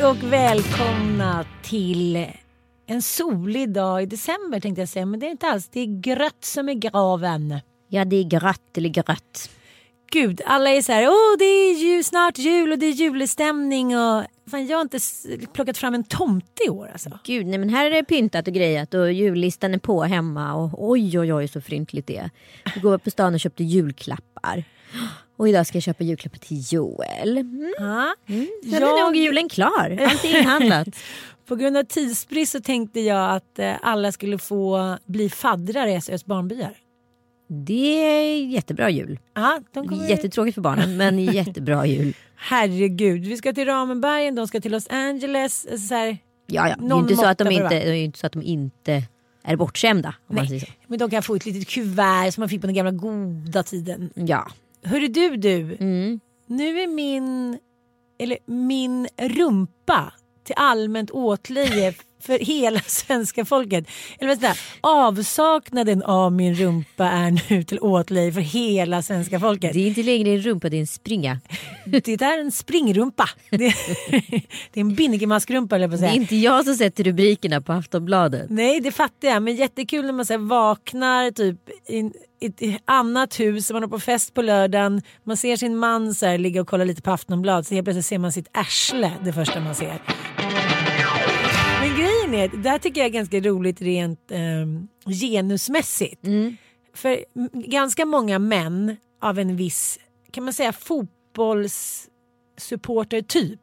Hej och välkomna till en solig dag i december tänkte jag säga. Men det är inte alls. Det är grött som i graven. Ja, det är grött eller grött. Gud, alla är så här. Åh, det är ju snart jul och det är julestämning. Och... Fan, jag har inte plockat fram en tomte i år alltså. Gud, nej men här är det pyntat och grejat och jullistan är på hemma och oj oj oj så fryntligt det är. Vi går på stan och köpte julklappar. Och idag ska jag köpa julklappar till Joel. Mm. Ja. Sen är nog julen klar. Allt är inhandlat. På grund av tidsbrist så tänkte jag att eh, alla skulle få bli faddrar i SÖS barnbyar. Det är jättebra jul. Ja, de kommer... Jättetråkigt för barnen men jättebra jul. Herregud, vi ska till Ramenbergen, de ska till Los Angeles. Alltså Så här, Ja, ja. Det är inte så att de inte, det är inte så att de inte är bortskämda. Om man säger nej, så. men de kan få ett litet kuvert som man fick på den gamla goda tiden. Ja. Hörru du du, Mm. nu är min, eller min rumpa till allmänt åtlöje för hela svenska folket. Eller vad avsaknaden av min rumpa är nu till åtlöje för hela svenska folket. Det är inte längre en rumpa, det är en springa. Det är en springrumpa. Det, det är en binnikemask-rumpa höll jag på att Det är säga. inte jag som sätter rubrikerna på Aftonbladet. Nej det fattar jag men jättekul när man så vaknar typ i ett annat hus, man är på fest på lördagen, man ser sin man så här, ligga och kolla lite på Aftonbladet så helt plötsligt ser man sitt arsle det första man ser. Men grejen är, det här tycker jag är ganska roligt rent eh, genusmässigt. För m- ganska många män av en viss, kan man säga fotbollssupporter-typ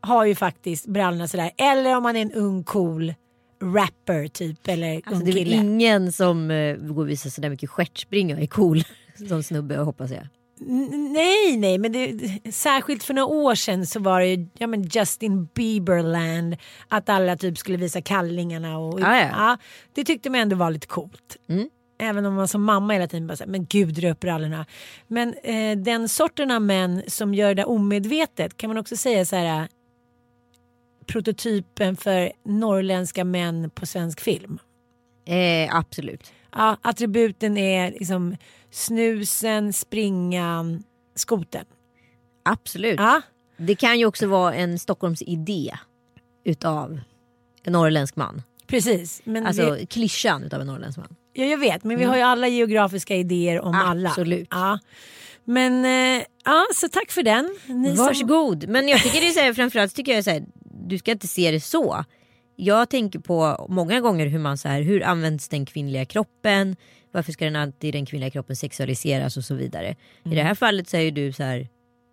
har ju faktiskt brallorna sådär. Eller om man är en ung cool rapper typ eller Alltså, ung det är ingen som uh, går och visar sådär mycket stjärtspringa är cool som snubbe hoppas jag. Nej, nej, men det, särskilt för några år sedan så var det ju ja, men Justin Bieberland. Att alla typ skulle visa kallingarna. Och, Ja, ja. det tyckte man ändå var lite coolt. Mm. Även om man som mamma hela tiden bara säger men gud dra upp brallorna. Men eh, den sorten av män som gör det omedvetet kan man också säga så här. Prototypen för norrländska män på svensk film. Eh, absolut. Ja, attributen är liksom snusen, springan, skoten. Absolut. Ja, Det kan ju också vara en Stockholms idé utav en norrländsk man. precis. Men Alltså det, klyschan utav en norrländsk man. ja, jag vet, men vi har ju alla geografiska idéer om alla. Absolut. Ja. Men eh, ja, så tack för den. Ni som- Varsågod. Men jag tycker det är så här, framförallt tycker jag så här, du ska inte se det så. Jag tänker på många gånger hur man så här, hur används den kvinnliga kroppen? Varför ska den alltid den kvinnliga kroppen sexualiseras och så vidare. I det här fallet så är ju du så här,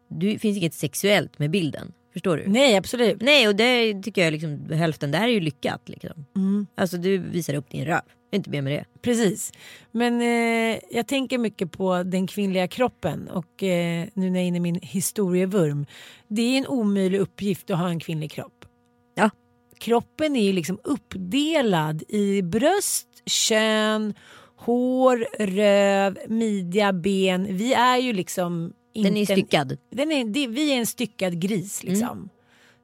det finns inget sexuellt med bilden. Förstår du? Nej, absolut. Nej och det tycker jag liksom hälften där är ju lyckat. Liksom. Mm. Alltså du visar upp din röv. Inte mer med det. Precis. Men eh, jag tänker mycket på den kvinnliga kroppen och eh, nu när jag är inne i min historievurm. Det är en omöjlig uppgift att ha en kvinnlig kropp. Ja. Kroppen är ju liksom uppdelad i bröst, kön, hår, röv, midja, ben. Vi är ju liksom Den är inte- styckad. Den är, det, vi är en styckad gris liksom.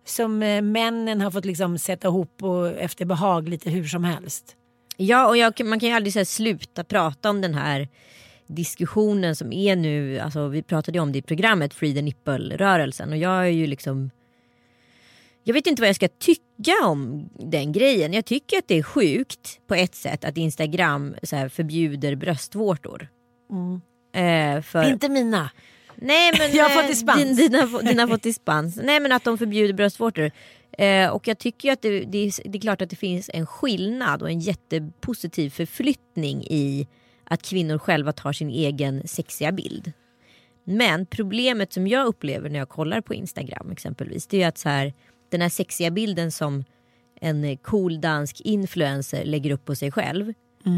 Som eh, männen har fått liksom sätta ihop och efter behag lite hur som helst. Ja och jag, man kan ju aldrig här, sluta prata om den här diskussionen som är nu. Alltså, vi pratade ju om det i programmet Free the Nipple-rörelsen och jag är ju liksom jag vet inte vad jag ska tycka om den grejen. Jag tycker att det är sjukt på ett sätt att Instagram så förbjuder bröstvårtor. Eh, för... Inte mina. Nej, men, Jag har fått eh, dispens. Din, dina, dina har fått dispens. Nej men att de förbjuder bröstvårtor. Eh, och jag tycker att det, det, är, det är klart att det finns en skillnad och en jättepositiv förflyttning i att kvinnor själva tar sin egen sexiga bild. Men problemet som jag upplever när jag kollar på Instagram exempelvis det är att så här, den här sexiga bilden som en cool dansk influencer lägger upp på sig själv.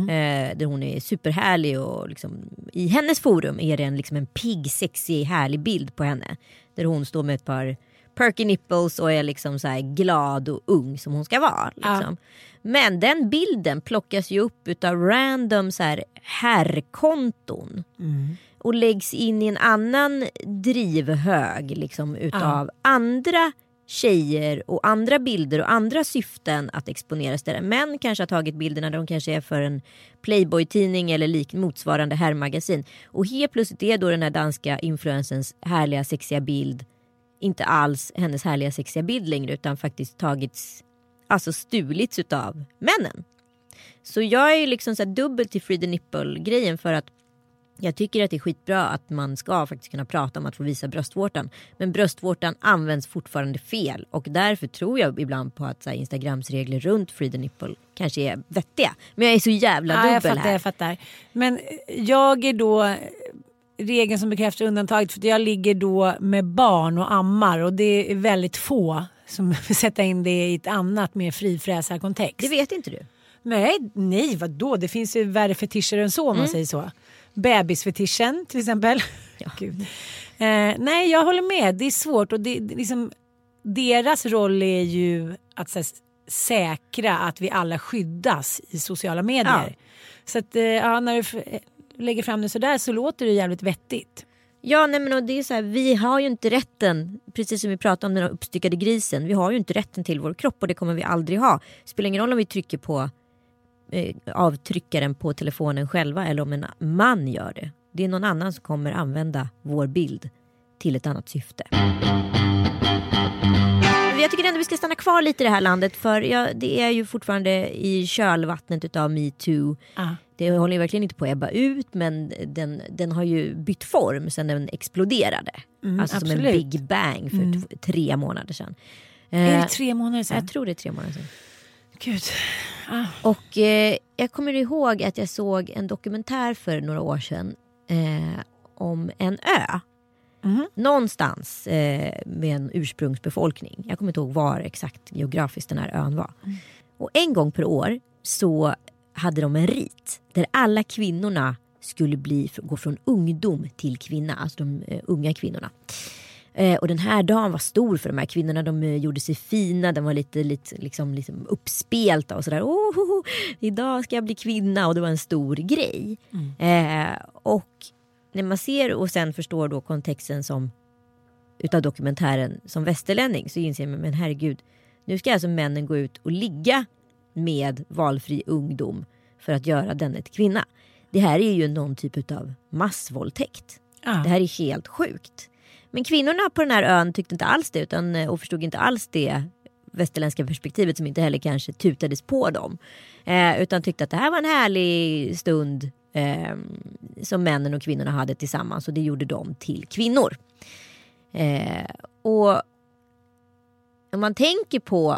Eh, där hon är superhärlig och liksom, i hennes forum är det en, liksom en pigg, sexig, härlig bild på henne. Där hon står med ett par perky nipples och är liksom så glad och ung som hon ska vara. Liksom. Men den bilden plockas ju upp utav random så här herrkonton och läggs in i en annan drivhög liksom, utav andra tjejer och andra bilder och andra syften att exponeras där män kanske har tagit bilderna där de kanske är för en Playboy-tidning eller lik motsvarande herrmagasin. Och helt plötsligt är då den här danska influensens härliga sexiga bild inte alls hennes härliga sexiga bild längre utan faktiskt tagits, alltså stulits utav männen. Så jag är ju liksom så här dubbelt till Free the Nipple grejen för att jag tycker att det är skitbra att man ska faktiskt kunna prata om att få visa bröstvårtan. Men bröstvårtan används fortfarande fel och därför tror jag ibland på att så här, Instagrams regler runt Free the Nipple kanske är vettiga. Men jag är så jävla Ja, dubbel jag fattar, här. jag fattar. Men jag är då eh, regeln som bekräftar undantaget för att jag ligger då med barn och ammar och det är väldigt få som sätta in det i ett annat mer frifräsarkontext. Det vet inte du. Nej, nej vadå? Det finns ju värre fetischer än så om Mm. man säger så. Bebisfetischen till exempel. Gud. Eh, nej, jag håller med. Det är svårt och det, det, liksom, deras roll är ju att så här, säkra att vi alla skyddas i sociala medier. Så att, eh, ja, när du eh, lägger fram det sådär så låter det jävligt vettigt. Ja nej men och det är så här, vi har ju inte rätten, precis som vi pratade om den uppstyckade grisen, vi har ju inte rätten till vår kropp och det kommer vi aldrig ha. Spelar ingen roll om vi trycker på eh, avtryckaren på telefonen själva eller om en man gör det. Det är någon annan som kommer använda vår bild till ett annat syfte. Jag tycker ändå vi ska stanna kvar lite i det här landet för ja, det är ju fortfarande i kölvattnet utav metoo. Ah. Det håller ju verkligen inte på att ebba ut men den, den har ju bytt form sen den exploderade. alltså som en Mm, absolut. big bang för t- tre månader sedan. Är Eh, det tre månader sedan? jag tror det är tre månader sedan. Gud. Och eh, jag kommer ihåg att jag såg en dokumentär för några år sedan eh, om en ö. Någonstans eh, med en ursprungsbefolkning. Jag kommer inte ihåg var exakt geografiskt den här ön var. Och en gång per år så hade de en rit där alla kvinnorna skulle bli, gå från ungdom till kvinna, alltså de eh, unga kvinnorna. Eh, och den här dagen var stor för de här kvinnorna. De eh, gjorde sig fina, de var lite, lite liksom, liksom uppspelta och sådär. Oh, oh, oh, idag ska jag bli kvinna och det var en stor grej. Eh, och när man ser och sen förstår då kontexten som utav dokumentären som västerlänning så inser man men herregud nu ska alltså männen gå ut och ligga med valfri ungdom för att göra denne till kvinna. Det här är ju någon typ av massvåldtäkt. Ja. Det här är helt sjukt. Men kvinnorna på den här ön tyckte inte alls det utan, eh, och förstod inte alls det västerländska perspektivet som inte heller kanske tutades på dem. Eh, utan tyckte att det här var en härlig stund eh, som männen och kvinnorna hade tillsammans och det gjorde dem till kvinnor. Eh, och om man tänker på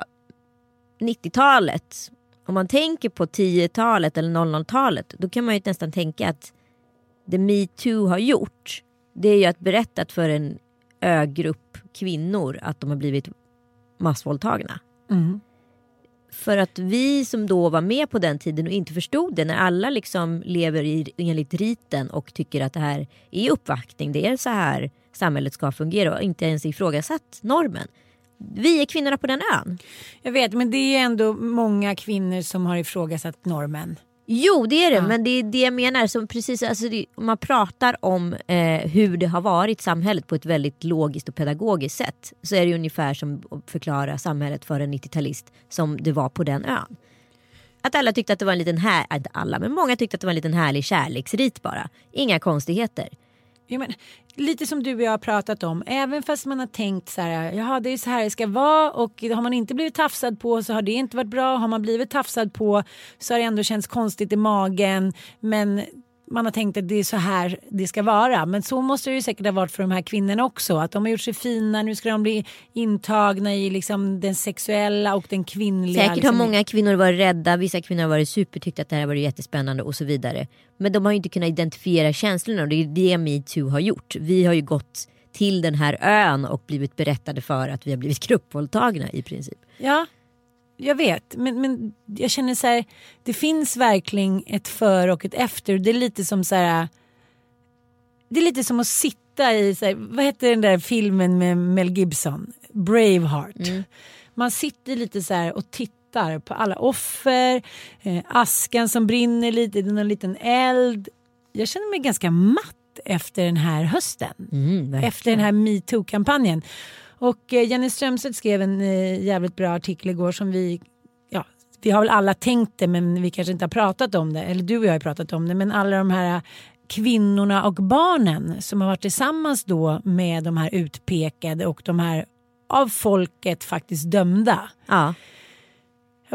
90-talet, om man tänker på 10-talet eller 00-talet, då kan man ju nästan tänka att det metoo har gjort, det är ju att berätta för en ögrupp kvinnor att de har blivit massvåldtagna. För att vi som då var med på den tiden och inte förstod det, när alla liksom lever i, enligt riten och tycker att det här är uppvaktning, det är så här samhället ska fungera och inte ens ifrågasatt normen. Vi är kvinnorna på den ön. Jag vet, men det är ändå många kvinnor som har ifrågasatt normen. Jo det är det men det är det jag menar. Som precis, alltså det, man pratar om eh, hur det har varit samhället på ett väldigt logiskt och pedagogiskt sätt. Så är det ungefär som att förklara samhället för en 90-talist som det var på den ön. Att alla tyckte att det var en liten här, inte alla men många tyckte att det var en liten härlig kärleksrit bara. Inga konstigheter. Ja, men, lite som du och jag har pratat om, även fast man har tänkt så här, jaha det är så här det ska vara och har man inte blivit tafsad på så har det inte varit bra. Har man blivit tafsad på så har det ändå känts konstigt i magen. Men man har tänkt att det är så här det ska vara. Men så måste det ju säkert ha varit för de här kvinnorna också. Att de har gjort sig fina, nu ska de bli intagna i liksom den sexuella och den kvinnliga. Säkert har liksom. många kvinnor varit rädda, vissa kvinnor har varit supertyckt att det här har varit jättespännande och så vidare. Men de har ju inte kunnat identifiera känslorna och det är det metoo har gjort. Vi har ju gått till den här ön och blivit berättade för att vi har blivit gruppvåldtagna i princip. Ja, jag vet. Men, men jag känner så här, det finns verkligen ett för och ett efter. Det är lite som så här, det är lite som att sitta i, så här, vad heter den där filmen med Mel Gibson? Braveheart. Man sitter lite så här och tittar på alla offer, eh, askan som brinner lite, det är någon liten eld. Jag känner mig ganska matt efter den här hösten. efter den här metoo-kampanjen. Och eh, Jenny Strömstedt skrev en eh, jävligt bra artikel igår som vi, ja, vi har väl alla tänkt det men vi kanske inte har pratat om det. Eller du och jag har pratat om det. Men alla de här kvinnorna och barnen som har varit tillsammans då med de här utpekade och de här av folket faktiskt dömda. Ja.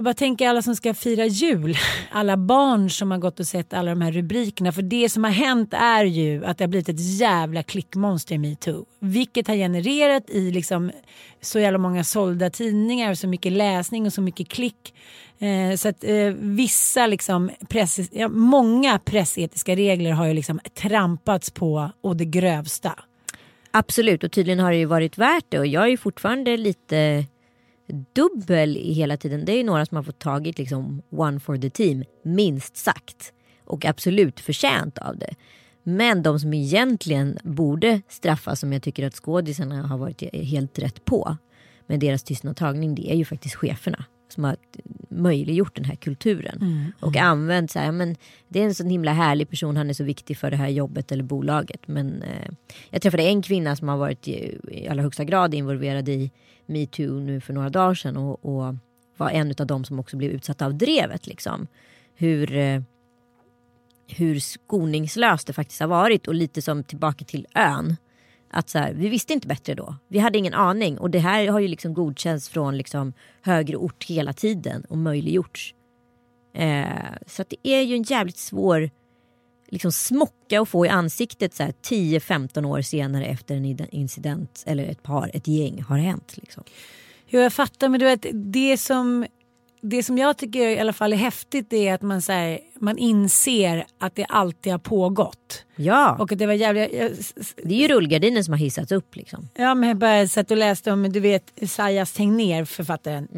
Jag bara tänker alla som ska fira jul, alla barn som har gått och sett alla de här rubrikerna. För det som har hänt är ju att det har blivit ett jävla klickmonster i metoo. Vilket har genererat i liksom så jävla många sålda tidningar, så mycket läsning och så mycket klick. Eh, så att eh, vissa liksom press, ja, många pressetiska regler har ju liksom trampats på och det grövsta. Absolut och tydligen har det ju varit värt det och jag är ju fortfarande lite dubbel hela tiden. Det är ju några som har fått tagit liksom one for the team, minst sagt. Och absolut förtjänt av det. Men de som egentligen borde straffas som jag tycker att skådisarna har varit helt rätt på med deras tystnadtagning det är ju faktiskt cheferna som har möjliggjort den här kulturen. Och använt så här, men det är en sån himla härlig person, han är så viktig för det här jobbet eller bolaget. Men eh, jag träffade en kvinna som har varit i, i allra högsta grad involverad i metoo nu för några dagar sedan och, och var en av dem som också blev utsatta av drevet. Liksom. Hur, eh, hur skoningslöst det faktiskt har varit och lite som tillbaka till ön. Att så här, vi visste inte bättre då. Vi hade ingen aning och det här har ju liksom godkänts från liksom högre ort hela tiden och möjliggjorts. Eh, så att det är ju en jävligt svår liksom smocka att få i ansiktet 10-15 år senare efter en incident eller ett par, ett gäng har hänt. Liksom. Jo jag fattar men du vet det som, det som jag tycker i alla fall är häftigt är att man, så här, man inser att det alltid har pågått. Ja, Och att det var jävligt, jag, det är ju rullgardinen som har hissats upp. Liksom. Ja, men jag bara satt och läste om, du vet, Esaias Tegnér, författaren.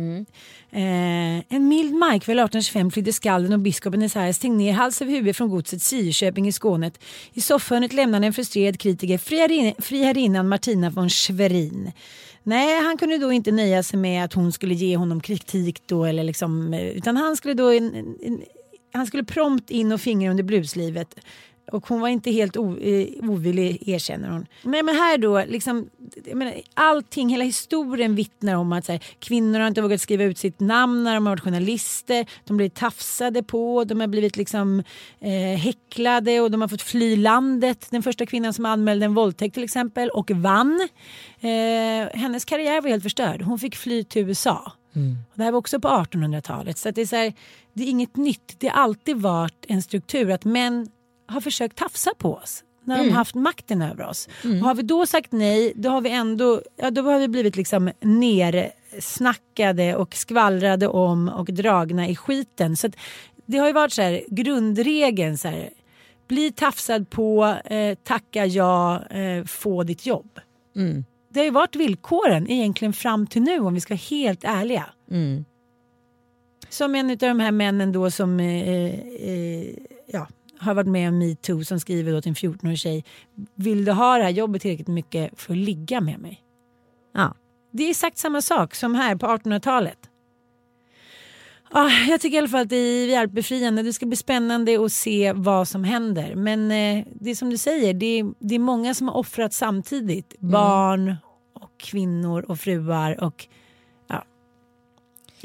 Eh, en mild majkväll 1825 flydde skalden och biskopen Esaias Tegnér hals över huvud från godset Sierköping i Skåne. I soffhörnet lämnade en frustrerad kritiker friherrin- friherrinnan Martina von Schwerin. Nej, han kunde då inte nöja sig med att hon skulle ge honom kritik då, eller liksom, eh, utan han skulle då en, en, han skulle prompt in och fingra under bluslivet. Och hon var inte helt o, eh, ovillig erkänner hon. Nej men här då, liksom, menar, allting, hela historien vittnar om att här, kvinnor har inte vågat skriva ut sitt namn när de har varit journalister. De blir tafsade på, de har blivit liksom eh, häcklade och de har fått fly landet. Den första kvinnan som anmälde en våldtäkt till exempel och vann. Eh, hennes karriär var helt förstörd. Hon fick fly till USA. Och det här var också på 1800-talet. Så det, är så här, det är inget nytt. Det har alltid varit en struktur att män har försökt tafsa på oss när de har haft makten över oss. Och har vi då sagt nej, då har vi ändå ja, då har vi blivit liksom nersnackade och skvallrade om och dragna i skiten. Så det har ju varit så här, grundregeln så här, bli tafsad på, eh, tacka ja, eh, få ditt jobb. Det har ju varit villkoren egentligen fram till nu om vi ska vara helt ärliga. Som en av de här männen då som eh, eh, ja, har varit med om metoo som skriver då till en 14-årig tjej. Vill du ha det här jobbet tillräckligt mycket för att ligga med mig? Ja. Det är exakt samma sak som här på 1800-talet. Ah, jag tycker i alla fall att det är jävligt befriande. Det ska bli spännande att se vad som händer. Men eh, det är som du säger, det är, det är många som har offrat samtidigt. Mm. Barn och kvinnor och fruar och ja.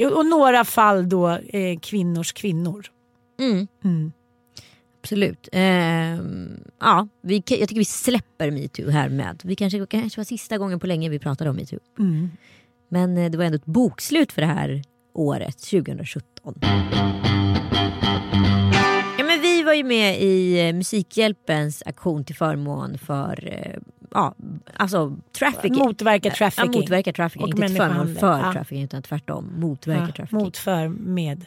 Och några fall då eh, kvinnors kvinnor. Absolut. Ehm, ja, vi, jag tycker vi släpper metoo här med. Vi kanske, kanske var sista gången på länge vi pratade om metoo. Men eh, det var ändå ett bokslut för det här året, 2017. Ja, men vi var ju med i eh, Musikhjälpens aktion till förmån för eh, ja, alltså trafficking. Motverka trafficking. Ja, motverka trafficking. Och inte till förmån för Ja. trafficking utan tvärtom. Motverka Ja, trafficking. mot för med.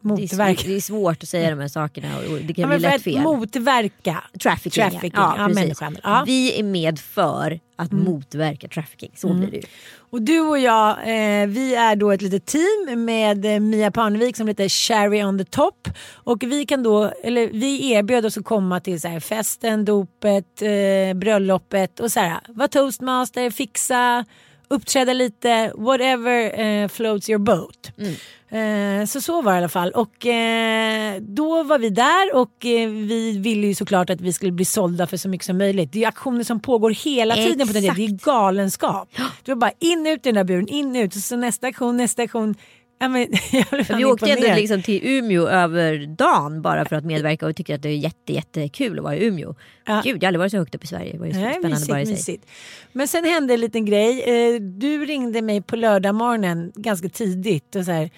Det, är, Motverka. det är svårt att säga de här sakerna och det kan Ja, bli lätt fel. motverka Trafficking, Trafficking, ja, ja, ja. Mm. Vi är med för att motverka trafficking. Så blir det ju. Och du och jag, eh, vi är då ett litet team med eh, Mia Parnevik som heter Cherry on the top. Och vi kan då, eller vi erbjöd oss att komma till så här, festen, dopet, eh, bröllopet och så här, vara toastmaster, fixa, uppträda lite, whatever eh, floats your boat. Eh, så så var det i alla fall. Och eh, då var vi där och vi ville ju såklart att vi skulle bli sålda för så mycket som möjligt. Det är ju aktioner som pågår hela tiden på den tiden. Det är galenskap. Det var bara in ut i den där buren, in ut och så nästa aktion, nästa aktion. Ja, men, Vi åkte ändå liksom till Umeå över dagen bara för att medverka och tyckte att det är jätte, jättekul att vara i Umeå. Ja. Gud, jag har aldrig varit så högt upp i Sverige. Det var ju Nej, spännande mysigt, bara i sig. mysigt. Men sen hände en liten grej. Eh, Du ringde mig på lördag morgonen ganska tidigt och så här,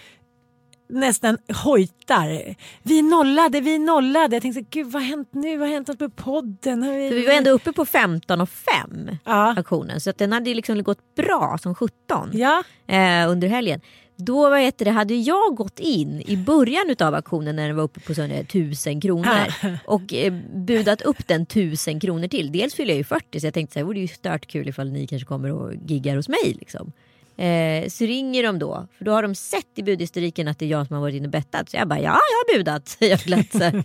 nästan hojtar. Vi nollade, vi nollade. Jag tänkte, gud vad har hänt nu? Vad har hänt med podden? För vi var ändå uppe på 15 och 5 Ja. aktionen så att den hade liksom gått bra som 17 Ja, eh, under helgen. Då vad heter det, hade jag gått in i början av aktionen när den var uppe på sån där 1000 kronor och eh, budat upp den 1000 kronor till. Dels fyller jag ju 40 så jag tänkte så här, det vore ju stört kul ifall ni kanske kommer och giggar hos mig. Liksom. Eh, så ringer de då, för då har de sett i budhistoriken att det är jag som har varit inne och bettat. Så jag bara, ja jag har budat, säger jag glatt. Så.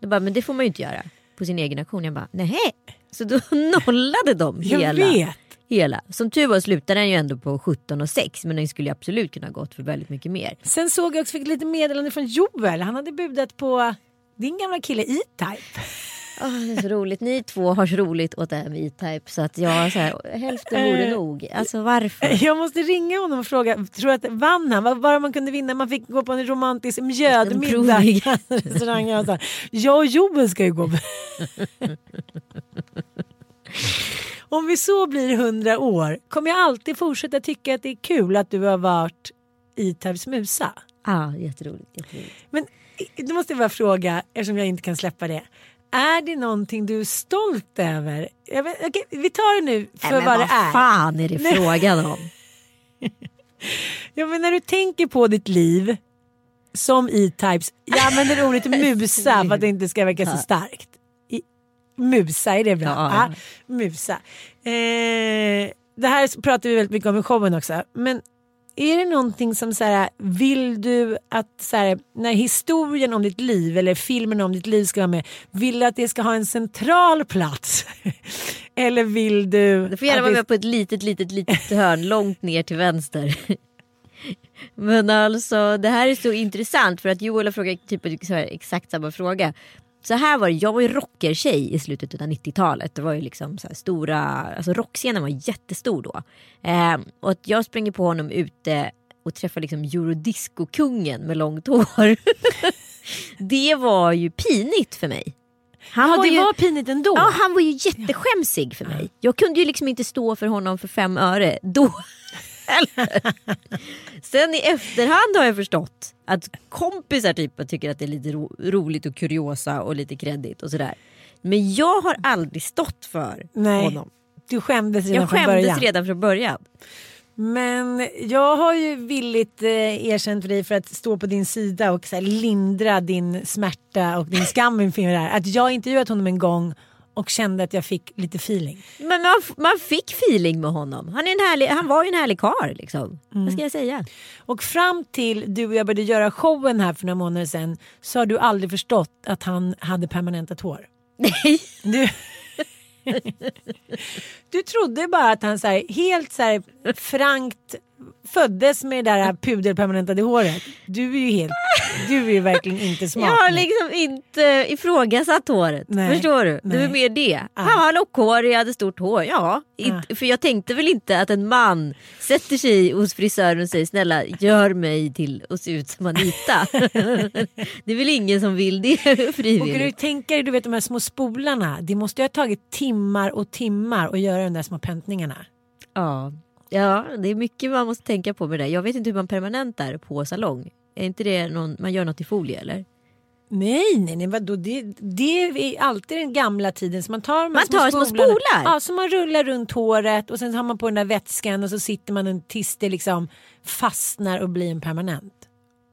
De bara, men det får man ju inte göra på sin egen aktion. Jag bara, nej. Så då nollade de jag hela. vet. Hela. Som tur var slutade den ju ändå på 17 och 6 men den skulle absolut kunna gått för väldigt mycket mer. Sen såg jag också fick lite meddelande från Joel. Han hade budat på din gamla kille E-Type. Åh, det är så roligt. Ni två har så roligt åt det här med E-Type så att jag så här, hälften vore Eh, nog. Alltså varför? Jag måste ringa honom och fråga, tror att vann han? Vad var man kunde vinna? Man fick gå på en romantisk mjödmiddag. och så. Jag och Joel ska ju gå. Om vi så blir hundra år kommer jag alltid fortsätta tycka att det är kul att du har varit E-Types musa. Ja, jätteroligt. jätteroligt. Men då måste jag bara fråga, eftersom jag inte kan släppa det. Är det någonting du är stolt över? Vet, okej, vi tar det nu för Nej, men vad det vad är. fan är det frågan om? Ja, men när du tänker på ditt liv som E-Types, jag använder ordet musa för att det inte ska verka så starkt. Musa, är det bra? Ja, ja. musa. Eh, det här pratar vi väldigt mycket om i showen också. Men är det någonting som så här, vill du att så här, när historien om ditt liv eller filmen om ditt liv ska vara med, vill du att det ska ha en central plats? eller vill du... Det får gärna vara med på ett litet, litet, litet hörn långt ner till vänster. Men alltså det här är så intressant för att Joel har frågat typ så här, exakt samma fråga. Så här var det, jag var ju rockertjej i slutet av 90-talet. Det var ju liksom så stora, alltså rockscenen var jättestor då. Eh, och att jag springer på honom ute och träffar liksom eurodisco-kungen med långt hår. det var ju pinigt för mig. Han Ja, var det ju, var pinigt ändå. Ja, han var ju jätteskämsig för mig. Jag kunde ju liksom inte stå för honom för fem öre då. Eller? Sen i efterhand har jag förstått att kompisar typ tycker att det är lite ro roligt och kuriosa och lite kreddigt och sådär. Men jag har aldrig stått för Nej. honom. Du skämdes redan Jag från skämdes början. redan från början. Men jag har ju villigt eh, erkänt för dig för att stå på din sida och så lindra din smärta och din skam inför det här. Att jag intervjuat honom en gång och kände att jag fick lite feeling. Men man, man fick feeling med honom. Han, är en härlig, han var ju en härlig karl liksom. Vad ska jag säga? Och fram till du och jag började göra showen här för några månader sedan så har du aldrig förstått att han hade permanentat hår. Nej. Du, du trodde bara att han så här, helt så här, frankt föddes med det där pudelpermanentade håret. Du är ju helt, du är ju verkligen inte smart. Jag har liksom inte ifrågasatt håret. Nej, Förstår du? Det nej. var mer det. Han var lockhårig, jag hade stort hår. Ja, inte- för jag tänkte väl inte att en man sätter sig hos frisören och säger snälla gör mig till att se ut som Anita. det är väl ingen som vill det Och kan du frivilligt. tänka dig, du vet de här små spolarna. Det måste ju ha tagit timmar och timmar att göra de där små pantningarna. Ja. Ja, det är mycket man måste tänka på med det. Jag vet inte hur man permanentar på salong. Är inte det någon, man gör något i folie eller? Nej, nej, nej vadå? Det, det är alltid den gamla tiden. Så man tar, de Man tar små spolarna. spolar? Ja, så man rullar runt håret och sen har man på den där vätskan och så sitter man tills det liksom fastnar och blir en permanent.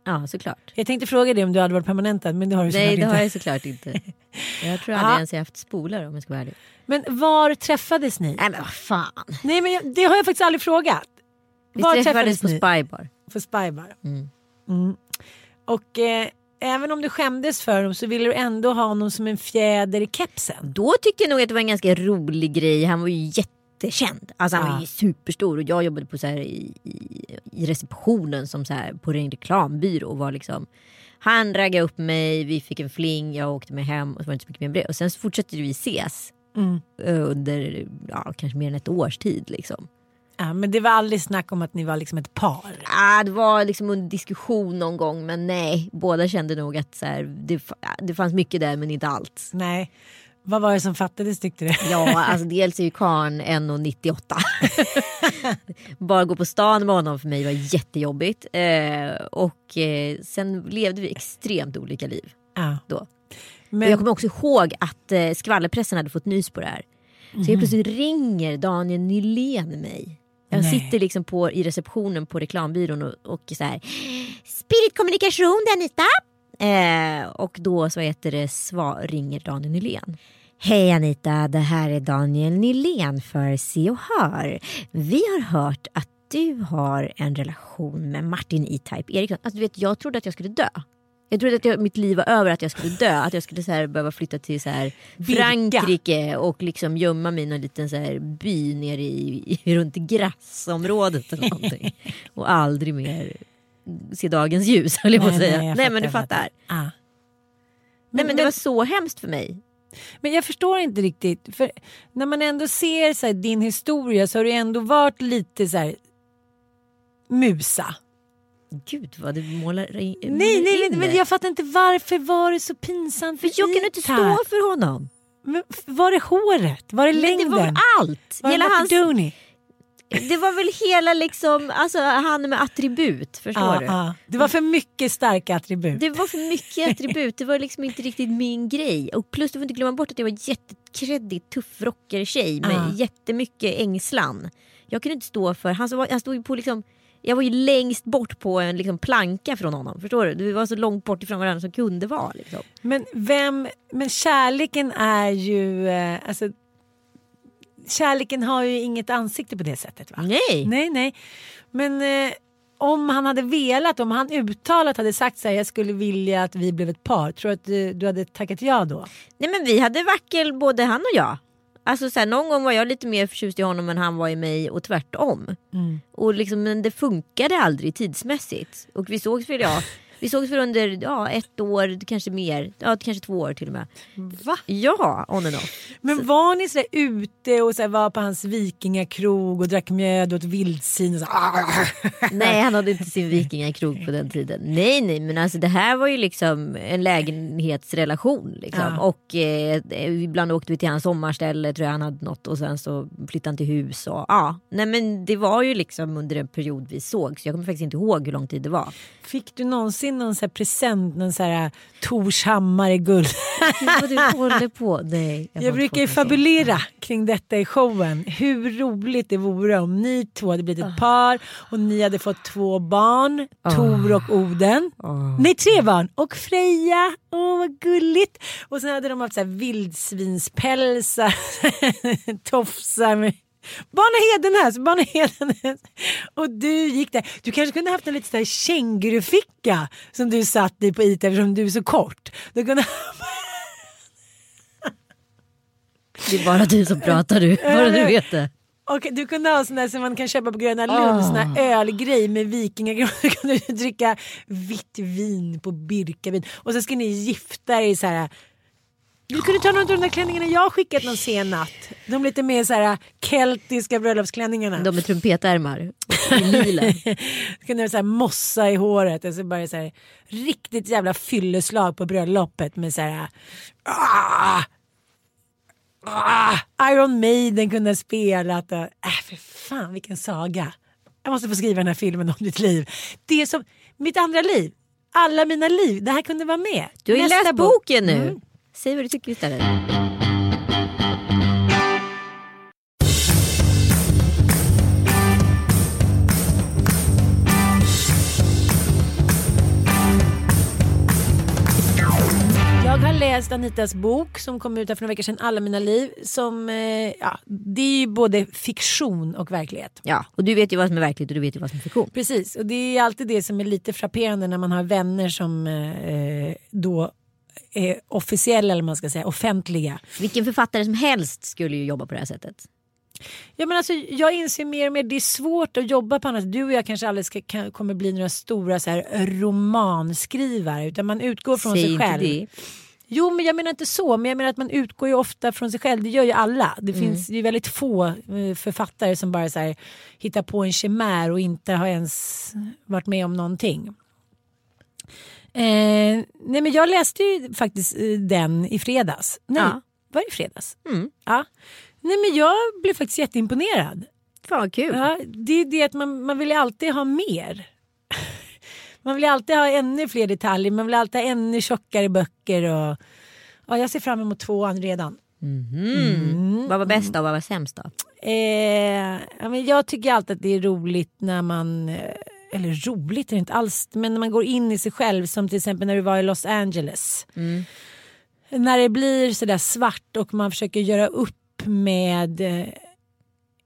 Ja, såklart. Jag tänkte fråga dig om du hade varit permanentad men det har du Nej, såklart det har inte. jag såklart inte. Jag tror Ja. aldrig ens jag haft spolar om jag ska vara ärlig. Men var träffades ni? Nej men vad fan. Nej men det har jag faktiskt aldrig frågat. Vi var träffades träffades på? Spybar. På Spybar. Mm. Och eh, även om du skämdes för honom så ville du ändå ha honom som en fjäder i kepsen. Då tyckte jag nog att det var en ganska rolig grej. Han var ju jättekänd. Alltså han Ja. var ju superstor och jag jobbade på så här i, i, i receptionen som så här på en reklambyrå och var liksom han raggade upp mig, vi fick en fling, jag åkte med hem och så var det inte så mycket mer med det. Och sen så fortsatte vi ses Mm. eh, under ja, kanske mer än ett års tid. Liksom. Ja, men det var aldrig snack om att ni var liksom ett par. Ah, det var liksom under diskussion någon gång men nej, båda kände nog att så här, det, det fanns mycket där men inte allt. Nej. Vad var det som fattades tyckte du? Ja, alltså dels är ju karln 1,98. Bara gå på stan med honom för mig var jättejobbigt. Eh, och eh, sen levde vi extremt olika liv Ja. då. Och Men, jag kommer också ihåg att eh, skvallerpressen hade fått nys på det här. Så helt plötsligt ringer Daniel Nylén mig. Jag Nej. sitter liksom på, i receptionen på reklambyrån och, och så här. Spirit kommunikation, det är Anita. Eh, och då så heter det svar, ringer Daniel Nylén. Hej Anita, det här är Daniel Nylén för Se och Hör. Vi har hört att du har en relation med Martin E-Type Eriksson. Alltså, du vet, jag trodde att jag skulle dö. Jag trodde att jag, mitt liv var över, att jag skulle dö. Att jag skulle så här, behöva flytta till så här. Frankrike och liksom gömma mig i någon liten så här, by nere i, i, runt grassområdet eller någonting. och aldrig mer se dagens ljus höll jag på att säga. Nej, jag men du fattar. Ja. Nej men det var så hemskt för mig. Men jag förstår inte riktigt. För när man ändå ser så här, din historia så har du ändå varit lite så här musa. Gud vad du målar in Nej, nej, nej, men jag fattar inte varför var det så pinsamt För jag kunde inte stå för honom. Men var det håret? Var det Men längden? det var allt. Var Hela hans? Det var väl hela liksom, alltså han med attribut. Förstår Ja, du? ja. Det var för mycket starka attribut. Det var för mycket attribut, det var liksom inte riktigt min grej. Och plus du får inte glömma bort att jag var jättekreddig tuff rockertjej med Ja. jättemycket ängslan. Jag kunde inte stå för, han, så- han stod ju på liksom jag var ju längst bort på en liksom planka från honom. Förstår du? Vi var så långt bort ifrån varandra som kunde vara. Liksom. Men vem, men kärleken är ju, eh, alltså kärleken har ju inget ansikte på det sättet va? Nej. Nej, nej. Men eh, om han hade velat, om han uttalat hade sagt så här, jag skulle vilja att vi blev ett par, tror du att du, du hade tackat ja då? Nej men vi hade vackel både han och jag. Alltså så här, någon gång var jag lite mer förtjust i honom än han var i mig och tvärtom. Och liksom, men det funkade aldrig tidsmässigt. Och vi sågs för, ja, vi sågs för under ja, ett år, kanske mer. Ja, kanske två år till och med. Va? Ja, on and off. Men var ni så där ute och så här, var på hans vikingakrog och drack mjöd och åt vildsvin och så Nej, han hade inte sin vikingakrog på den tiden. Nej, nej, men alltså det här var ju liksom en lägenhetsrelation. Liksom. Ja. Och eh, ibland åkte vi till hans sommarställe, tror jag han hade något. Och sen så flyttade han till hus. Och, ja. Nej, men det var ju liksom under en period vi såg. Så jag kommer faktiskt inte ihåg hur lång tid det var. Fick du någonsin någon så present, någon så här Tors hammare guld? Vad du håller på. Nej, Jag inte brukar ju fabulera kring detta i showen. Hur roligt det vore om ni två hade blivit ett par och ni hade fått två barn, Tor och Oden. Nej, tre barn. Och Freja. Åh, vad gulligt. Och sen hade de haft så här vildsvinspälsar, tofsar med Barna Hedenäs, Barna Hedenäs. Och du gick där. Du kanske kunde haft en liten så här känguruficka som du satt i på IT eftersom du är så kort. Du kunde Det är bara du som pratar du. Bara du vet det. Och du kunde ha sån där som man kan köpa på Gröna Lund, Ah. sån här ölgrej med vikingar. Du kunde dricka vitt vin på Birkavin. Och så ska ni gifta er i så här... Du kunde ta någon av de där klänningarna jag skickat någon sen natt. De lite mer så här keltiska bröllopsklänningarna. De med trumpetärmar. Du kunde ha så här mossa i håret. Och så bara så här, riktigt jävla fylleslag på bröllopet med så här... Ah, ah, Iron Maiden kunde ha spelat. Och, äh, för fan vilken saga. Jag måste få skriva den här filmen om ditt liv. Det är som mitt andra liv. Alla mina liv. Det här kunde vara med. Du har ju läst bok. boken nu. Mm. Säg vad du tycker istället. Jag har läst Anitas bok som kom ut här för några veckor sedan, Alla mina liv. Som, eh, ja, det är ju både fiktion och verklighet. Ja, och du vet ju vad som är verkligt och du vet ju vad som är fiktion. Precis, och det är alltid det som är lite frapperande när man har vänner som eh, då är officiella, eller man ska säga, offentliga. Vilken författare som helst skulle ju jobba på det här sättet. Ja, men alltså, jag inser mer och mer det är svårt att jobba på annat Du och jag kanske aldrig ska, kan, kommer bli några stora så här, romanskrivare utan man utgår från Säg sig själv. det. Jo men jag menar inte så, men jag menar att man utgår ju ofta från sig själv. Det gör ju alla. Det finns ju väldigt få eh, författare som bara så här, hittar på en chimär och inte har ens varit med om någonting. Eh, nej men jag läste ju faktiskt eh, den i fredags. Nej, Ja. var det i fredags? Mm. Ja. Nej men jag blev faktiskt jätteimponerad. Fan vad kul. Ja, det är det att man, man vill ju alltid ha mer. Man vill ju alltid ha ännu fler detaljer, man vill alltid ha ännu tjockare böcker. Och, ja, jag ser fram emot tvåan redan. Mm. Vad var bäst då och vad var sämst då? Eh, ja, men jag tycker alltid att det är roligt när man, eh, eller roligt är det inte alls, men när man går in i sig själv som till exempel när du var i Los Angeles. När det blir sådär svart och man försöker göra upp med eh,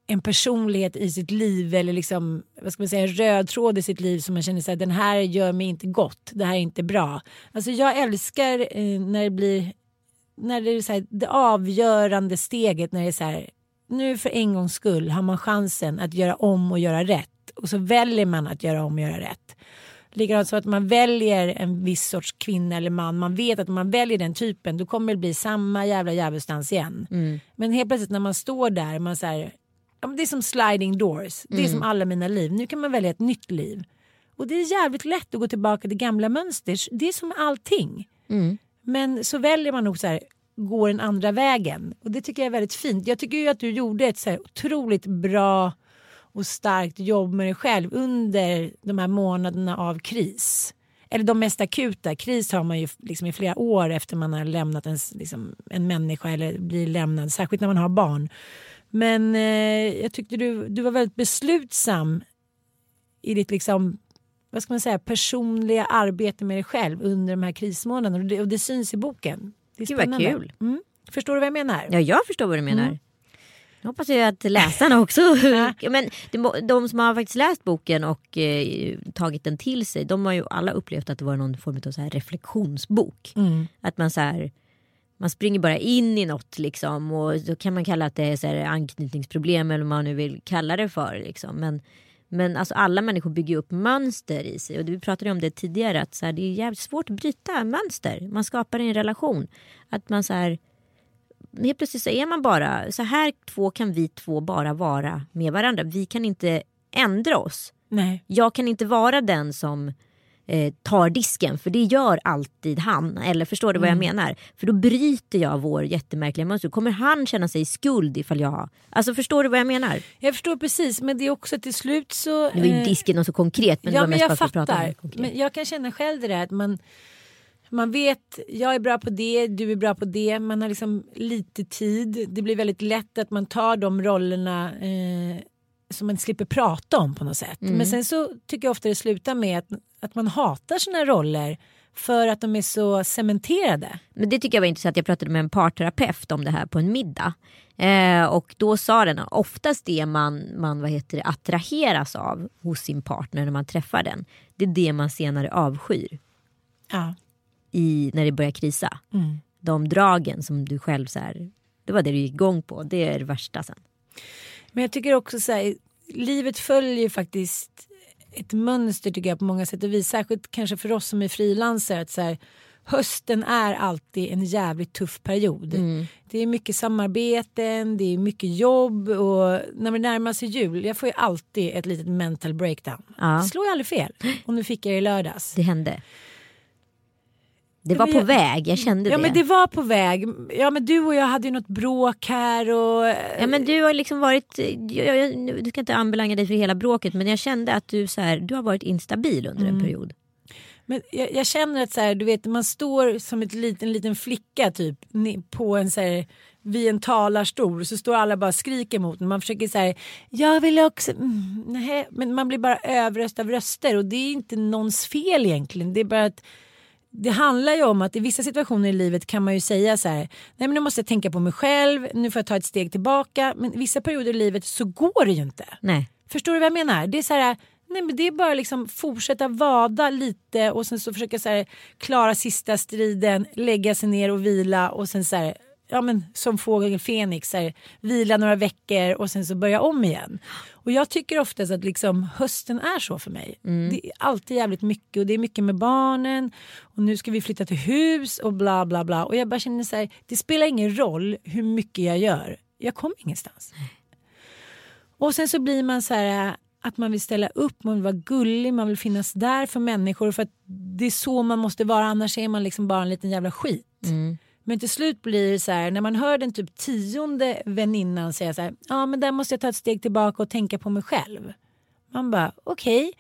en personlighet i sitt liv eller liksom, vad ska man säga, en röd tråd i sitt liv som man känner sig den här gör mig inte gott, det här är inte bra. Alltså jag älskar eh, när det blir när det är så här, det avgörande steget när det är så här nu för en gångs skull har man chansen att göra om och göra rätt och så väljer man att göra om och göra rätt. Likadant så att man väljer en viss sorts kvinna eller man. Man vet att om man väljer den typen då kommer det bli samma jävla djävulsdans igen. Men helt plötsligt när man står där, man så här, det är som sliding doors. Det är som alla mina liv. Nu kan man välja ett nytt liv. Och det är jävligt lätt att gå tillbaka till gamla mönster. Det är som allting. Men så väljer man nog så här, gå den andra vägen. Och det tycker jag är väldigt fint. Jag tycker ju att du gjorde ett så här otroligt bra och starkt jobb med dig själv under de här månaderna av kris. Eller de mest akuta. Kris har man ju liksom i flera år efter man har lämnat en, liksom, en människa eller blir lämnad. Särskilt när man har barn. Men eh, jag tyckte du, du var väldigt beslutsam i ditt liksom, vad ska man säga, personliga arbete med dig själv under de här krismånaderna. Och det, och det syns i boken. Det är Gud, vad kul. Mm. Förstår du vad jag menar? Ja, jag förstår vad du menar. Mm. Jag hoppas ju att läsarna också... Men de, de som har faktiskt läst boken och eh, tagit den till sig, de har ju alla upplevt att det var någon form av så här reflektionsbok. Mm. Att man så här, man springer bara in i något liksom och då kan man kalla att det är så här anknytningsproblem eller vad man nu vill kalla det för. Liksom. Men, men alltså alla människor bygger upp mönster i sig och vi pratade om det tidigare att så här, det är jävligt svårt att bryta mönster. Man skapar en relation. Att man så här, helt plötsligt så är man bara, så här två kan vi två bara vara med varandra. Vi kan inte ändra oss. Nej. Jag kan inte vara den som eh, tar disken för det gör alltid han. Eller förstår du vad jag menar? För då bryter jag vår jättemärkliga mönster. Kommer han känna sig skuld ifall jag... Alltså förstår du vad jag menar? Jag förstår precis men det är också till slut så... Nu är ju eh, disken något så konkret men det ja var men mest jag bara för att prata om det konkret. Men jag kan känna själv det där att man, man vet, jag är bra på det, du är bra på det. Man har liksom lite tid. Det blir väldigt lätt att man tar de rollerna eh, som man slipper prata om på något sätt. Mm. Men sen så tycker jag ofta det slutar med att, att man hatar sina roller för att de är så cementerade. Men det tycker jag var intressant. Jag pratade med en parterapeut om det här på en middag. Eh, och då sa den oftast det man, man vad heter det, attraheras av hos sin partner när man träffar den. Det är det man senare avskyr Ja. I, när det börjar krisa. Mm. De dragen som du själv så här, det var det du gick igång på. Det är det värsta sen. Men jag tycker också så här, livet följer faktiskt ett mönster tycker jag på många sätt och vis. Särskilt kanske för oss som är frilansare. Att så här, hösten är alltid en jävligt tuff period. Det är mycket samarbeten, det är mycket jobb och när det närmar sig jul, jag får ju alltid ett litet mental breakdown. Ja. Det slår ju aldrig fel. Och nu fick jag det i lördags. Det hände. Det var på väg, jag kände Ja det. men det var på väg. Ja men du och jag hade ju något bråk här och... Ja men du har liksom varit, jag, jag, du ska inte anbelanga dig för hela bråket men jag kände att du, så här, du har varit instabil under Mm. en period. Men jag, jag känner att så här, du vet, man står som ett liten, liten flicka typ på en så här, vid en talarstol så står alla bara och skriker mot en. Man försöker här, jag vill också, mm, nej. men man blir bara överröst av röster och det är inte någons fel egentligen. Det är bara att det handlar ju om att i vissa situationer i livet kan man ju säga så här, nej men nu måste jag tänka på mig själv, nu får jag ta ett steg tillbaka. Men i vissa perioder i livet så går det ju inte. Nej. Förstår du vad jag menar? Det är så här, nej men det är bara liksom fortsätta vada lite och sen så försöka så här, klara sista striden, lägga sig ner och vila och sen så här, ja men som fågeln Fenix, här, vila några veckor och sen så börja om igen. Och jag tycker oftast att liksom hösten är så för mig. Det är alltid jävligt mycket och det är mycket med barnen och nu ska vi flytta till hus och bla bla bla och jag bara känner så här, det spelar ingen roll hur mycket jag gör. Jag kommer ingenstans. Och sen så blir man så här att man vill ställa upp, man vill vara gullig, man vill finnas där för människor för att det är så man måste vara annars är man liksom bara en liten jävla skit. Men till slut blir det så här när man hör den typ tionde väninnan säga så här, ja men där måste jag ta ett steg tillbaka och tänka på mig själv. Man bara okej,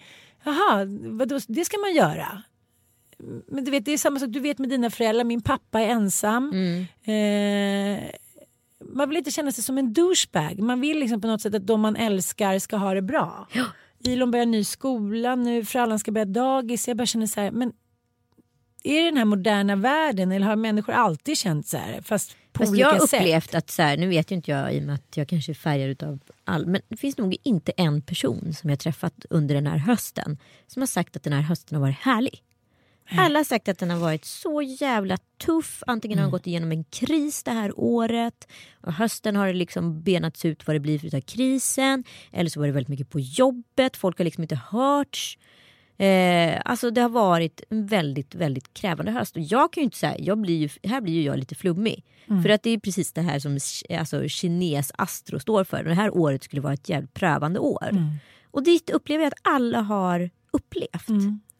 jaha, vadå, det ska man göra. Men du vet det är samma sak, du vet med dina föräldrar, min pappa är ensam. Eh, man vill inte känna sig som en douchebag. Man vill liksom på något sätt att de man älskar ska ha det bra. Ilon börjar ny skola nu, Frallan ska börja dagis. Jag bara känner så här, men är det den här moderna världen eller har människor alltid känt så här? Fast på Fast olika jag har sätt. upplevt att, så här, nu vet ju inte jag i och med att jag kanske är färgad utav all, men det finns nog inte en person som jag träffat under den här hösten som har sagt att den här hösten har varit härlig. Alla har sagt att den har varit så jävla tuff. Antingen har Mm. de gått igenom en kris det här året. Och hösten har det liksom benats ut vad det blir för krisen. Eller så var det väldigt mycket på jobbet. Folk har liksom inte hörts. Eh, alltså det har varit en väldigt, väldigt krävande höst. Och jag kan ju inte säga, jag blir ju, här blir ju jag lite flummig. För att det är precis det här som alltså, kines astro står för. Det här året skulle vara ett jävligt prövande år. Och det upplever jag att alla har upplevt.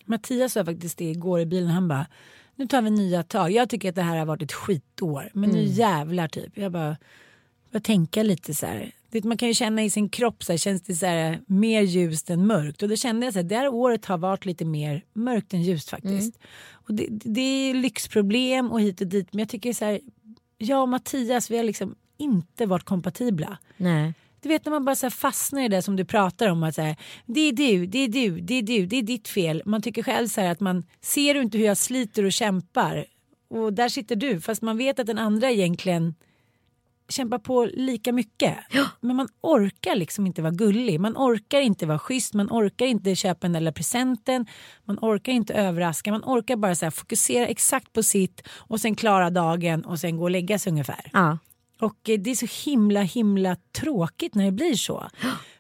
Mattias sa faktiskt det igår i bilen. Han bara, nu tar vi nya tag. Jag tycker att det här har varit ett skitår. Men nu jävlar typ. Jag bara, jag tänka lite så här. Det, man kan ju känna i sin kropp så här, känns det så här, mer ljust än mörkt. Och då kände jag så här, det här året har varit lite mer mörkt än ljust faktiskt. Och det, det är lyxproblem och hit och dit. Men jag tycker så här, jag och Mattias vi har liksom inte varit kompatibla. Nej. Du vet när man bara så fastnar i det som du pratar om. Att så här, det är du, det är du, det är du, det är ditt fel. Man tycker själv så här att man ser du inte hur jag sliter och kämpar. Och där sitter du fast man vet att den andra egentligen kämpar på lika mycket. Men man orkar liksom inte vara gullig. Man orkar inte vara schysst. Man orkar inte köpa den där presenten. Man orkar inte överraska. Man orkar bara så fokusera exakt på sitt och sen klara dagen och sen gå och lägga sig ungefär. Ja. Och eh, det är så himla himla tråkigt när det blir så.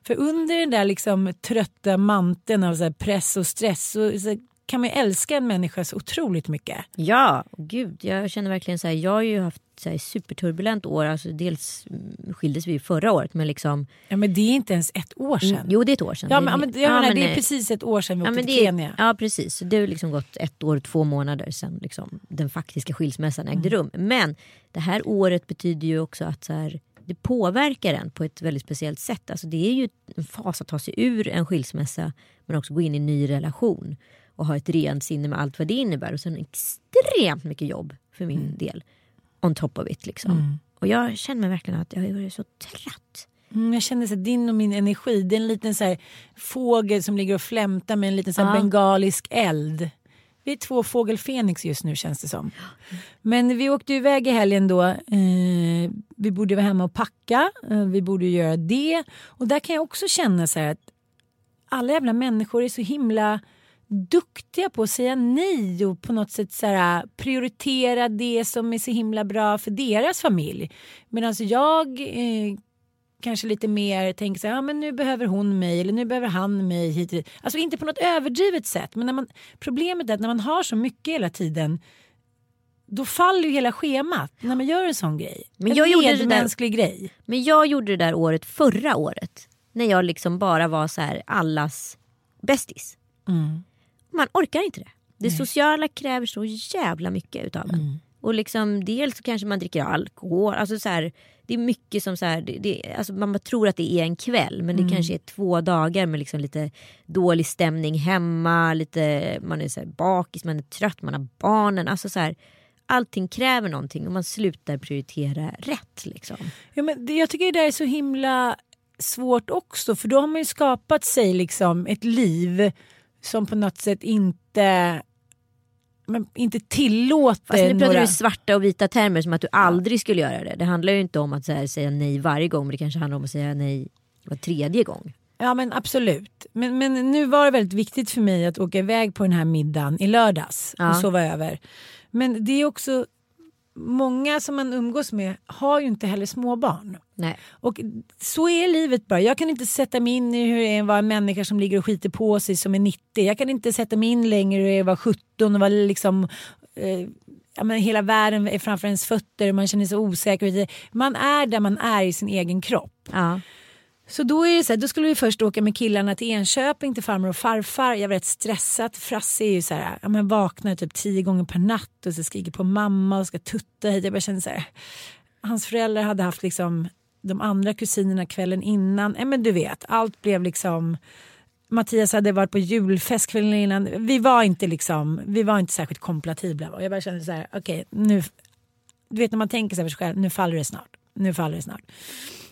För under den där liksom trötta manteln av så press och stress så, så kan man ju älska en människa så otroligt mycket. Ja, gud. Jag känner verkligen så här, jag har ju haft så här, superturbulent år. Alltså, dels mm, skildes vi förra året men liksom. Ja men det är inte ens ett år sedan. Jo det är ett år sedan. Ja men, ja, men, jag menar, det är precis ett år sedan vi Ja, åkte men till Kenya. ja precis, så det har liksom gått ett år och två månader sedan liksom, den faktiska skilsmässan ägde Mm. rum. Men det här året betyder ju också att så här, det påverkar en på ett väldigt speciellt sätt. Alltså, det är ju en fas att ta sig ur en skilsmässa men också gå in i en ny relation och ha ett rent sinne med allt vad det innebär. Och sen extremt mycket jobb för min Mm. del. On top of it liksom. Och jag känner mig verkligen att jag har varit så trött. Mm, jag känner så din och min energi, det är en liten så här, fågel som ligger och flämtar med en liten så här, Ja. bengalisk eld. Vi är två fågelfenix just nu känns det som. Men vi åkte iväg i helgen då. Eh, vi borde vara hemma och packa. Eh, vi borde göra det. Och där kan jag också känna så här att alla jävla människor är så himla duktiga på att säga nej och på något sätt så här, prioritera det som är så himla bra för deras familj. Medan jag eh, kanske lite mer tänker så här, ja men nu behöver hon mig eller nu behöver han mig hit. och dit. Alltså inte på något överdrivet sätt men när man, problemet är att när man har så mycket hela tiden då faller ju hela schemat när man gör en sån grej. Men en jag gjorde det där- grej. Men jag gjorde det där året förra året. När jag liksom bara var så här allas bästis. Man orkar inte det. Det sociala kräver så jävla mycket utav en. Och liksom dels så kanske man dricker alkohol. Alltså så här, det är mycket som så här, det, det, alltså man tror att det är en kväll men det kanske är två dagar med liksom lite dålig stämning hemma. Lite, man är så här bakis, man är trött, man har barnen. Alltså så här, allting kräver någonting och man slutar prioritera rätt. Liksom. Ja, men det, jag tycker det där är så himla svårt också för då har man ju skapat sig liksom ett liv som på något sätt inte men inte tillåter Fast nu pratar några... du svarta och vita termer som att du aldrig skulle göra det. Det handlar ju inte om att här, säga nej varje gång men det kanske handlar om att säga nej var tredje gång. Ja men absolut. Men, men nu var det väldigt viktigt för mig att åka iväg på den här middagen i lördags Ja. och sova över. Men det är också många som man umgås med har ju inte heller småbarn. Nej. Och så är livet bara. Jag kan inte sätta mig in i hur det är att vara en människa som ligger och skiter på sig som är 90. Jag kan inte sätta mig in längre hur det är att vara 17 och vara liksom eh, ja, men hela världen är framför ens fötter och man känner sig osäker. Man är där man är i sin egen kropp. Ja. Så då, är det så här, då skulle vi först åka med killarna till Enköping till farmor och farfar. Jag var rätt stressad. Frasse är ju så här, ja, men vaknar typ tio gånger per natt och så skriker på mamma och ska tutta hit. Jag bara känner så här, hans föräldrar hade haft liksom de andra kusinerna kvällen innan. Ja, men du vet, allt blev liksom Mattias hade varit på julfest kvällen innan. Vi var inte liksom, vi var inte särskilt kompatibla. Och jag bara kände så här, okej nu, du vet när man tänker så här för sig själv, nu faller det snart. Nu faller det snart.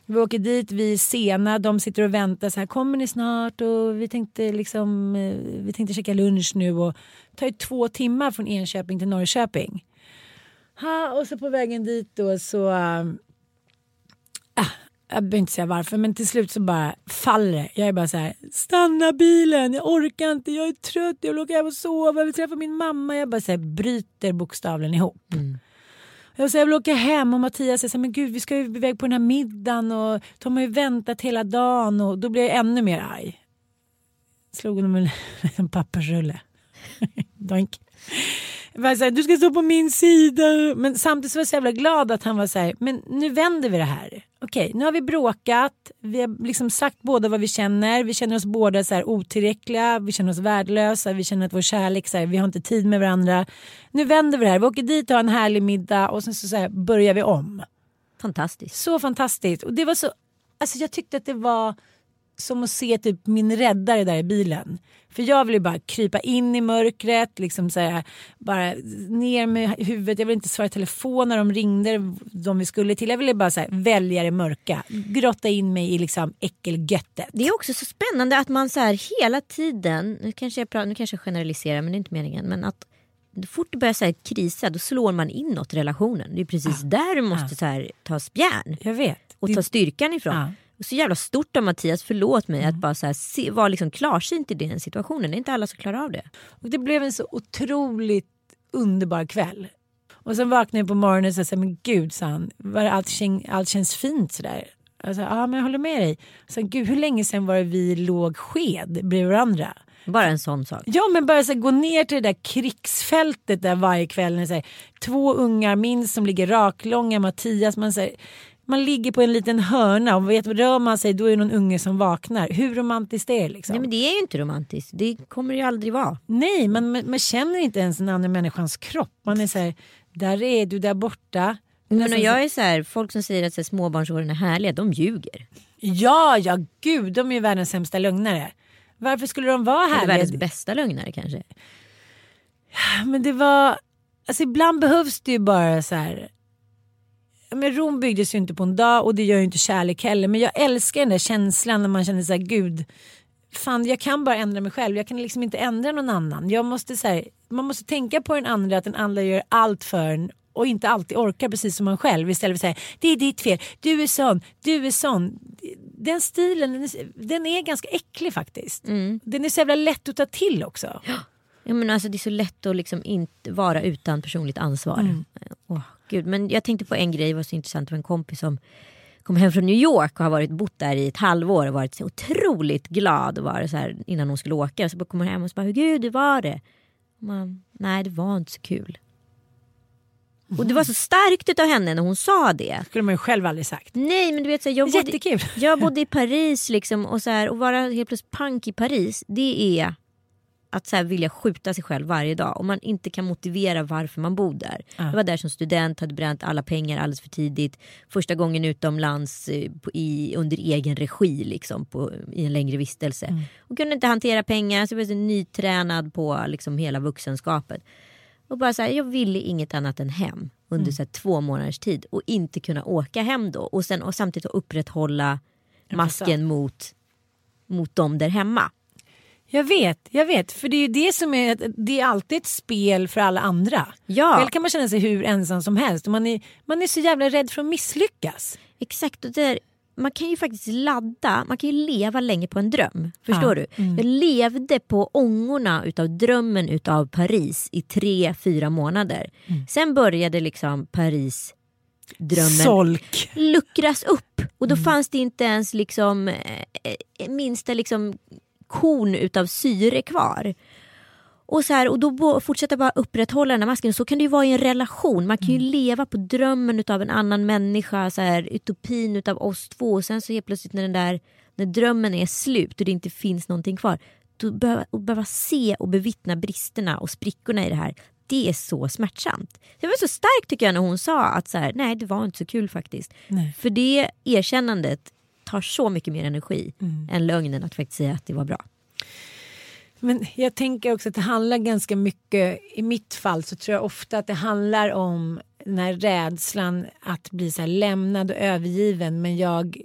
Vi åker dit, vi är sena, de sitter och väntar så här, kommer ni snart? Och vi tänkte liksom, eh, vi tänkte käka lunch nu och det tar ju två timmar från Enköping till Norrköping. Ha, och så på vägen dit då så, äh, jag behöver inte säga varför men till slut så bara faller det. Jag är bara så här, stanna bilen, jag orkar inte, jag är trött, jag vill åka hem och sova, jag vill träffa min mamma. Jag bara så här, bryter bokstavligen ihop. Mm. Jag säger jag vill åka hem och Mattias säger så här, men gud vi ska ju iväg på den här middagen och de har ju väntat hela dagen och då blir jag ännu mer arg. Slog honom med en pappersrulle. Doink. Här, du ska stå på min sida. Men samtidigt så var jag så jävla glad att han var så här, men nu vänder vi det här. Okej, nu har vi bråkat. Vi har liksom sagt båda vad vi känner. Vi känner oss båda så här otillräckliga. Vi känner oss värdelösa. Vi känner att vår kärlek, så här, vi har inte tid med varandra. Nu vänder vi det här. Vi åker dit och har en härlig middag och sen så, så här, börjar vi om. Fantastiskt. Så fantastiskt. Och det var så, alltså jag tyckte att det var som att se typ min räddare där i bilen. För jag ville bara krypa in i mörkret, liksom så här, bara ner med huvudet. Jag ville inte svara i telefon när de ringde, de vi skulle till. Jag ville bara så här, välja det mörka, grotta in mig i liksom äckelgöttet. Det är också så spännande att man så här hela tiden, nu kanske jag, pratar, nu kanske jag generaliserar men det är inte meningen, men att fort det börjar så här krisa då slår man inåt relationen. Det är precis där du måste så här, ta spjärn Jag vet. och Det- ta styrkan ifrån. Ja. Och så jävla stort av Mattias, förlåt mig, att bara så här, se, vara liksom klarsynt i den situationen. Det är inte alla som klarar av det. Och det blev en så otroligt underbar kväll. Och sen vaknade jag på morgonen och sa, men gud, sa han, var allt, kän- allt känns fint sådär. Jag sa, ja men jag håller med dig. Så, gud, hur länge sedan var det vi låg sked bredvid varandra? Bara en sån sak. Ja men bara så här, gå ner till det där krigsfältet där varje kväll. Så här, två ungar minst som ligger raklånga, Mattias. Man, så här, man ligger på en liten hörna och vet, rör man sig då är det någon unge som vaknar. Hur romantiskt är det liksom? Nej men det är ju inte romantiskt. Det kommer det ju aldrig vara. Nej, man, man, känner inte ens den andra människans kropp. Man är så här, där är du där borta. Men och jag är så här, folk som säger att så här, småbarnsåren är härliga, de ljuger. Ja, ja gud, de är ju världens sämsta lögnare. Varför skulle de vara Eller härliga? världens bästa lögnare kanske. Men det var, alltså ibland behövs det ju bara så här. Men Rom byggdes ju inte på en dag och det gör ju inte kärlek heller. Men jag älskar den där känslan när man känner så här, gud, fan jag kan bara ändra mig själv. Jag kan liksom inte ändra någon annan. Jag måste så här, man måste tänka på den andra, att den andra gör allt för en och inte alltid orkar precis som man själv. Istället för att säga, det är ditt fel, du är sån, du är sån. Den stilen, den är, ganska äcklig faktiskt. Den är så jävla lätt att ta till också. Ja, men alltså, det är så lätt att liksom inte vara utan personligt ansvar. Mm. Gud. Men jag tänkte på en grej, det var så intressant. Det var en kompis som kom hem från New York och har varit, bott där i ett halvår och varit så otroligt glad och var så här, innan hon skulle åka. Så kommer hon hem och så bara, gud hur var det? Man, Nej det var inte så kul. Och det var så starkt av henne när hon sa det. skulle man ju själv aldrig sagt. Nej men du vet så här, jag, bodde, jag bodde i Paris liksom och, så här, och vara helt plötsligt pank i Paris. Det är att så här, vilja skjuta sig själv varje dag och man inte kan motivera varför man bor där. Jag var där som student, hade bränt alla pengar alldeles för tidigt. Första gången utomlands eh, på, i, under egen regi liksom, på, i en längre vistelse. Och kunde inte hantera pengar så jag var så nytränad på liksom, hela vuxenskapet. Och bara så här, jag ville inget annat än hem under så här, två månaders tid och inte kunna åka hem då och, sen, och samtidigt upprätthålla masken mot, mot dem där hemma. Jag vet, jag vet. För det är ju det som är, det är alltid ett spel för alla andra. Ja. Själv kan man känna sig hur ensam som helst man är, man är så jävla rädd för att misslyckas. Exakt, och där, man kan ju faktiskt ladda, man kan ju leva länge på en dröm. Förstår Ja, Mm. du? Jag levde på ångorna utav drömmen utav Paris i tre, fyra månader. Mm. Sen började liksom Paris drömmen Solk. luckras upp och Mm. då fanns det inte ens liksom eh, minsta liksom korn utav syre kvar. Och, så här, och då fortsätta bara upprätthålla den här masken. Så kan det ju vara i en relation. Man kan ju leva på drömmen utav en annan människa, så här, utopin utav oss två. Och sen så helt plötsligt när, den där, när drömmen är slut och det inte finns någonting kvar. Då behöva, och behöva se och bevittna bristerna och sprickorna i det här. Det är så smärtsamt. Det var så starkt tycker jag när hon sa att så här, nej det var inte så kul faktiskt. Nej. För det erkännandet tar så mycket mer energi än lögnen att faktiskt säga att det var bra. Men jag tänker också att det handlar ganska mycket, i mitt fall så tror jag ofta att det handlar om den här rädslan att bli så lämnad och övergiven men jag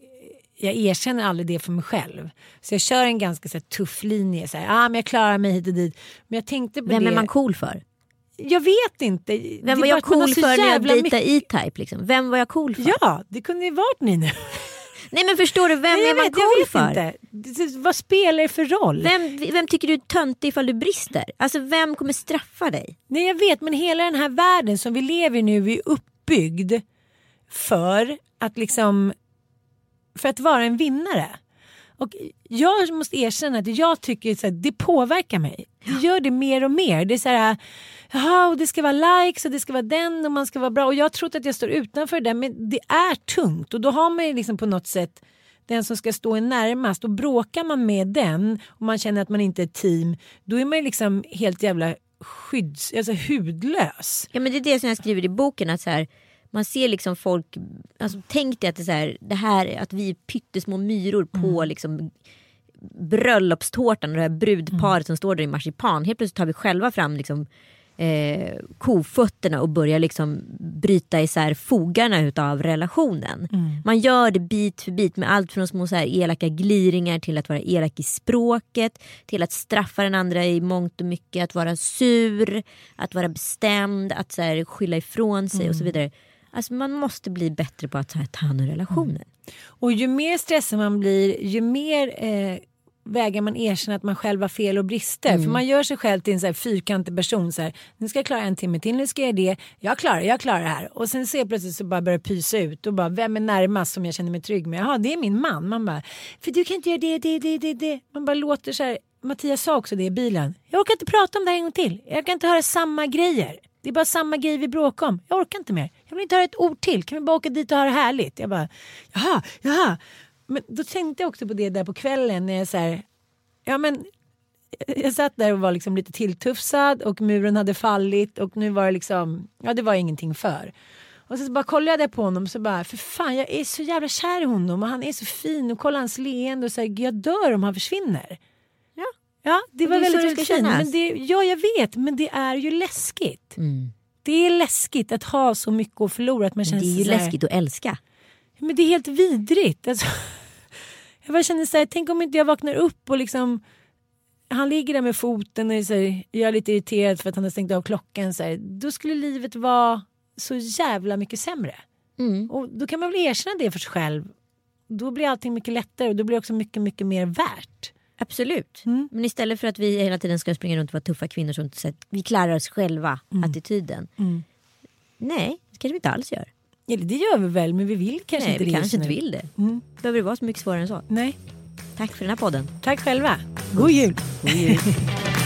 jag erkänner aldrig det för mig själv. Så jag kör en ganska så tuff linje. Så här, ah, men jag klarar mig hit och dit. Men jag tänkte på Vem det. är man cool för? Jag vet inte. Vem var jag cool för när jag dejtade E-Type? Liksom? Vem var jag cool för? Ja, det kunde ju varit ni nu. Nej men förstår du, vem Nej, är man vet, cool för? inte. Vad spelar det för roll? Vem, vem tycker du är töntig ifall du brister? Alltså vem kommer straffa dig? Nej jag vet men hela den här världen som vi lever i nu är uppbyggd för att liksom för att vara en vinnare. Och jag måste erkänna att jag tycker att det påverkar mig. Det gör det mer och mer. Det är så här, jaha, och det ska vara likes och det ska vara den och man ska vara bra. Och jag har trott att jag står utanför det men det är tungt och då har man ju liksom på något sätt den som ska stå en närmast och bråkar man med den och man känner att man inte är ett team då är man ju liksom helt jävla skydds, alltså hudlös. Ja men det är det som jag skriver i boken att så här, man ser liksom folk, alltså tänk dig att det, så här, det här att vi är pyttesmå myror på liksom bröllopstårtan och det här brudparet som står där i marsipan. Helt plötsligt tar vi själva fram liksom eh, kofötterna och börjar liksom bryta isär fogarna utav relationen. Man gör det bit för bit med allt från små så här elaka gliringar till att vara elak i språket, till att straffa den andra i mångt och mycket, att vara sur, att vara bestämd, att så här, skylla ifrån sig och så vidare. Alltså man måste bli bättre på att ta hand om relationen. Och ju mer stressad man blir ju mer eh, vägar man erkänna att man själv har fel och brister. För man gör sig själv till en så här fyrkantig person. Så här, nu ska jag klara en timme till, nu ska jag det. Jag klarar jag klarar det här. Och sen ser plötsligt så bara börjar pysa ut. Och bara, vem är närmast som jag känner mig trygg med? Jaha, det är min man. Man bara, för du kan inte göra det, det, det, det, det. Man bara låter så här. Mattias sa också det i bilen. Jag orkar inte prata om det här en gång till. Jag kan inte höra samma grejer. Det är bara samma grej vi bråkar om. Jag orkar inte mer. Jag vill inte höra ett ord till. Kan vi bara åka dit och ha det härligt? Jag bara, jaha, jaha. Men då tänkte jag också på det där på kvällen när jag så här, ja men jag satt där och var liksom lite tilltufsad och muren hade fallit och nu var det liksom, ja det var ingenting för. Och så bara kollade jag på honom så bara, för fan jag är så jävla kär i honom och han är så fin och kolla hans leende och så här, jag dör om han försvinner. Ja. Det var det väldigt, det fint. Men det, ja, jag vet, men det är ju läskigt. Mm. Det är läskigt att ha så mycket att förlora. Att man Det känner är ju sig så här- läskigt att älska. men det är helt vidrigt. Alltså, jag bara känner så här, tänk om inte jag vaknar upp och liksom han ligger där med foten och är här, jag är lite irriterad för att han har stängt av klockan. Så här, då skulle livet vara så jävla mycket sämre. Mm. Och då kan man väl erkänna det för sig själv. Då blir allting mycket lättare och då blir det också mycket, mycket mer värt. Absolut. Mm. Men istället för att vi hela tiden ska springa runt och vara tuffa kvinnor som inte sett, vi klarar oss själva, Mm. attityden. Nej, det kanske vi inte alls gör. Ja, det gör vi väl men vi vill kanske Nej, inte vi det kanske inte vill det. Mm. Behöver det vara så mycket svårare än så? Nej. Tack för den här podden. Tack själva. God jul. God jul.